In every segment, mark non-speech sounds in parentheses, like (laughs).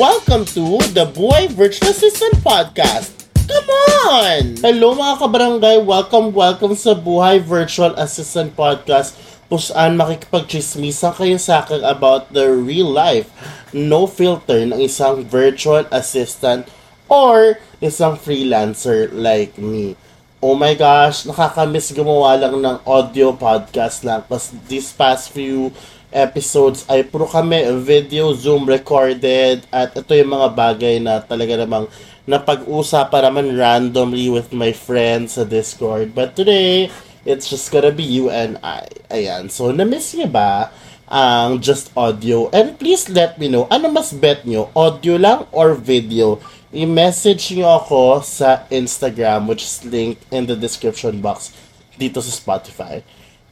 Welcome to the Boy Virtual Assistant Podcast. Come on! Hello mga kabarangay, welcome, welcome sa Buhay Virtual Assistant Podcast kung saan makikipag-chismisan kayo sa akin about the real life, no filter ng isang virtual assistant or isang freelancer like me. Oh my gosh, nakakamiss gumawa lang ng audio podcast lang. Kasi this past few episodes ay puro kami video, Zoom recorded, at ito yung mga bagay na talaga namang napag-usapan naman randomly with my friends sa Discord. But today, it's just gonna be you and I. Ayan. So, na-miss niyo ba ang just audio? And please let me know, ano mas bet nyo? Audio lang or video? I-message nyo ako sa Instagram, which is linked in the description box dito sa Spotify.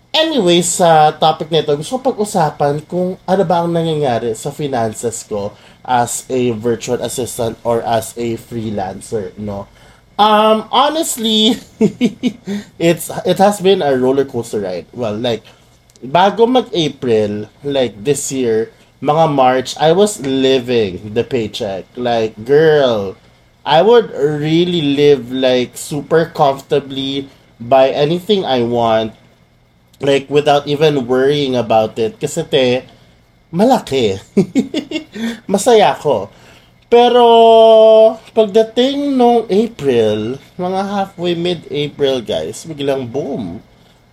Anyway, sa topic nito, gusto ko pag-usapan kung ano ba ang nangyayari sa finances ko as a virtual assistant or as a freelancer, no? Um, honestly, (laughs) it's it has been a roller coaster ride. Well, like bago mag-April, like this year, mga March, I was living the paycheck. Like, girl, I would really live like super comfortably buy anything I want like without even worrying about it. Kasi te malaki. (laughs) Masaya ako. Pero pagdating nung April mga halfway mid-April guys biglang boom.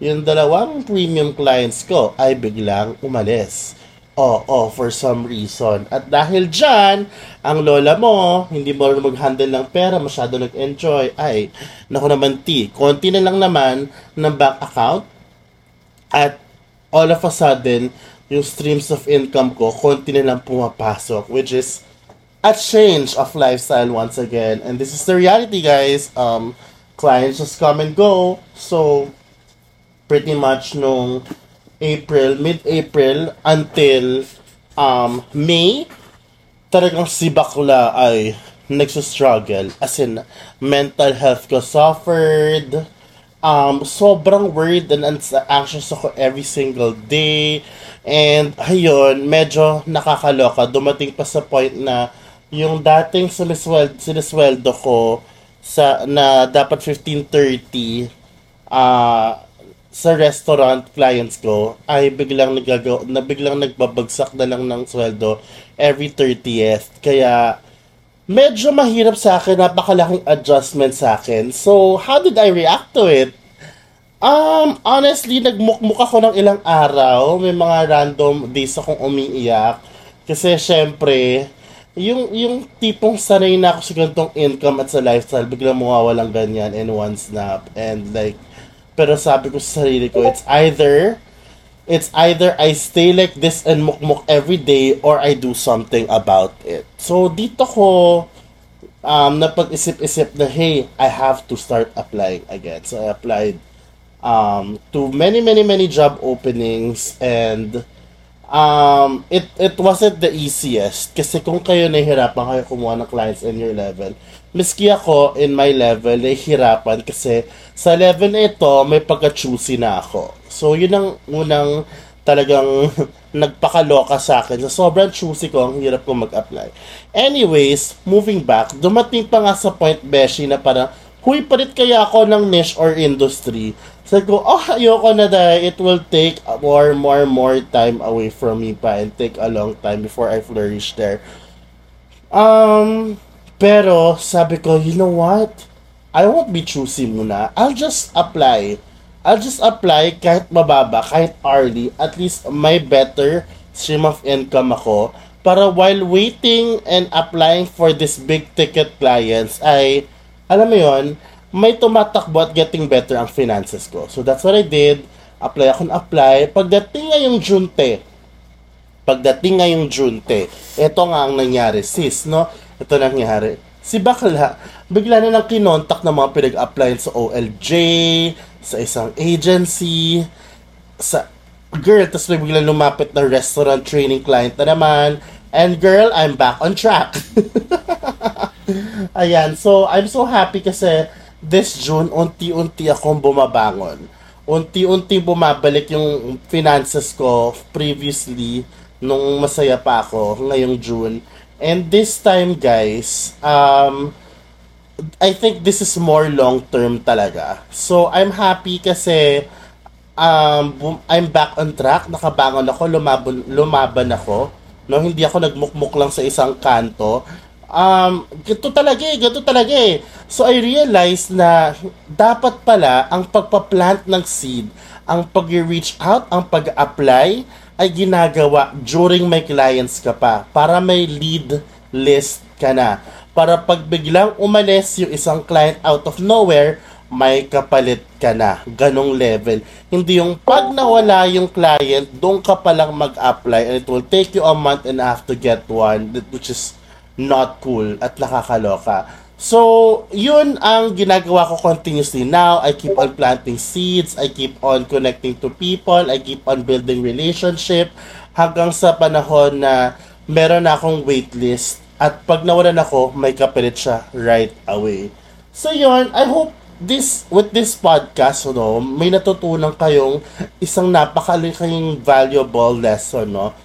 Yung dalawang premium clients ko ay biglang umalis. Oo, oh, oh, for some reason. At dahil dyan, ang lola mo, hindi mo rin mag-handle ng pera, masyado nag-enjoy. Ay, naku naman ti, konti na lang naman ng bank account, at all of a sudden, yung streams of income ko, konti na lang pumapasok, which is a change of lifestyle once again. And this is the reality, guys. Um, clients just come and go. So, pretty much nung April, mid-April, until um, May, talagang si bakla ay nagsustruggle. As in, mental health ko suffered, um, sobrang worried and anxious ako every single day. And, ayun, medyo nakakaloka. Dumating pa sa point na yung dating sinisweldo, sinisweldo ko sa, na dapat 15.30 uh, sa restaurant clients ko ay biglang nagagaw na biglang nagbabagsak na lang ng sweldo every 30th. Kaya medyo mahirap sa akin, napakalaking adjustment sa akin. So, how did I react to it? Um, honestly, nagmukmuk ako ng ilang araw. May mga random days akong umiiyak. Kasi, syempre, yung, yung tipong sanay na ako sa ganitong income at sa lifestyle, biglang mawawalang ganyan in one snap. And like, pero sabi ko sa sarili ko, it's either it's either I stay like this and mukmuk every day or I do something about it. So dito ko um, napag-isip-isip na hey, I have to start applying again. So I applied um, to many many many job openings and um, it it wasn't the easiest kasi kung kayo nahihirapan kayo kumuha ng clients in your level, miski ako in my level nahihirapan kasi sa level ito may pagka-choosy na ako. So yun ang unang talagang (laughs) nagpakaloka sa akin. So, sobrang choosy ko, ang hirap ko mag-apply. Anyways, moving back, dumating pa nga sa point, Beshi, na parang, huy, palit kaya ako ng niche or industry. Sabi ko, oh, ayoko na dahil it will take more, more, more time away from me pa and take a long time before I flourish there. Um, pero, sabi ko, you know what? I won't be choosy muna. I'll just apply I'll just apply kahit mababa, kahit hourly, at least may better stream of income ako para while waiting and applying for this big ticket clients ay, alam mo yon may tumatakbo at getting better ang finances ko. So that's what I did. Apply ako na apply. Pagdating ngayong June te, pagdating ngayong June te, ito nga ang nangyari sis, no? Ito nangyari. Si Bakla, bigla na lang kinontak ng mga pinag-apply sa OLJ, sa isang agency, sa girl, tapos may biglang lumapit na restaurant training client na naman. And girl, I'm back on track. (laughs) Ayan, so I'm so happy kasi this June, unti-unti akong bumabangon. Unti-unti bumabalik yung finances ko previously nung masaya pa ako ngayong June. And this time, guys, um, I think this is more long-term talaga. So, I'm happy kasi um, I'm back on track. Nakabangon ako, lumaban, lumaban ako. No, hindi ako nagmukmuk lang sa isang kanto. Um, ganito talaga eh, ganito talaga eh. So I realized na dapat pala ang pagpa-plant ng seed, ang pag-reach out, ang pag-apply ay ginagawa during my clients ka pa para may lead list ka na. Para pag biglang umalis yung isang client out of nowhere, may kapalit ka na. Ganong level. Hindi yung pag nawala yung client, doon ka palang mag-apply and it will take you a month and a half to get one, which is not cool at nakakaloka. So, yun ang ginagawa ko continuously now. I keep on planting seeds, I keep on connecting to people, I keep on building relationship hanggang sa panahon na meron na akong waitlist at pag nawalan ako, may kapalit siya right away. So yun, I hope this with this podcast no, may natutunan kayong isang napakalaking valuable lesson no.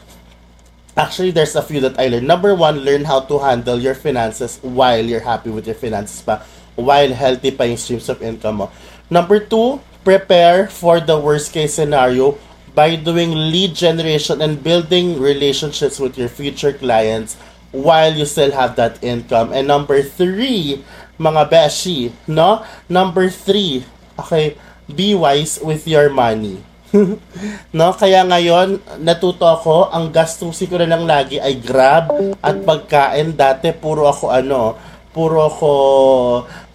Actually, there's a few that I learned. Number one, learn how to handle your finances while you're happy with your finances pa. While healthy pa yung streams of income mo. Number two, prepare for the worst case scenario by doing lead generation and building relationships with your future clients while you still have that income. And number three, mga beshi, no? Number three, okay, be wise with your money. (laughs) no, kaya ngayon, natuto ako, ang gastusin ko na lang lagi ay grab at pagkain. Dati, puro ako ano, puro ako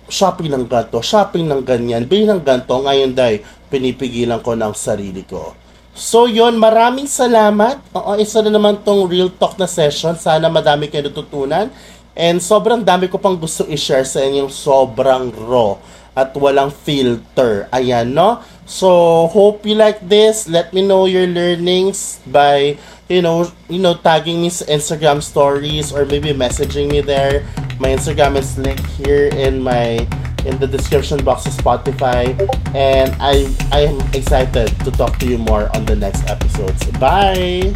shopping ng ganto, shopping ng ganyan, bili ng ganto. Ngayon, dahil pinipigilan ko ng sarili ko. So yon maraming salamat. Oo, isa na naman tong real talk na session. Sana madami kayo natutunan. And sobrang dami ko pang gusto i-share sa inyong sobrang raw at walang filter. Ayan, no? So, hope you like this. Let me know your learnings by, you know, you know, tagging me sa Instagram stories or maybe messaging me there. My Instagram is linked here in my in the description box of Spotify. And I I am excited to talk to you more on the next episodes. Bye!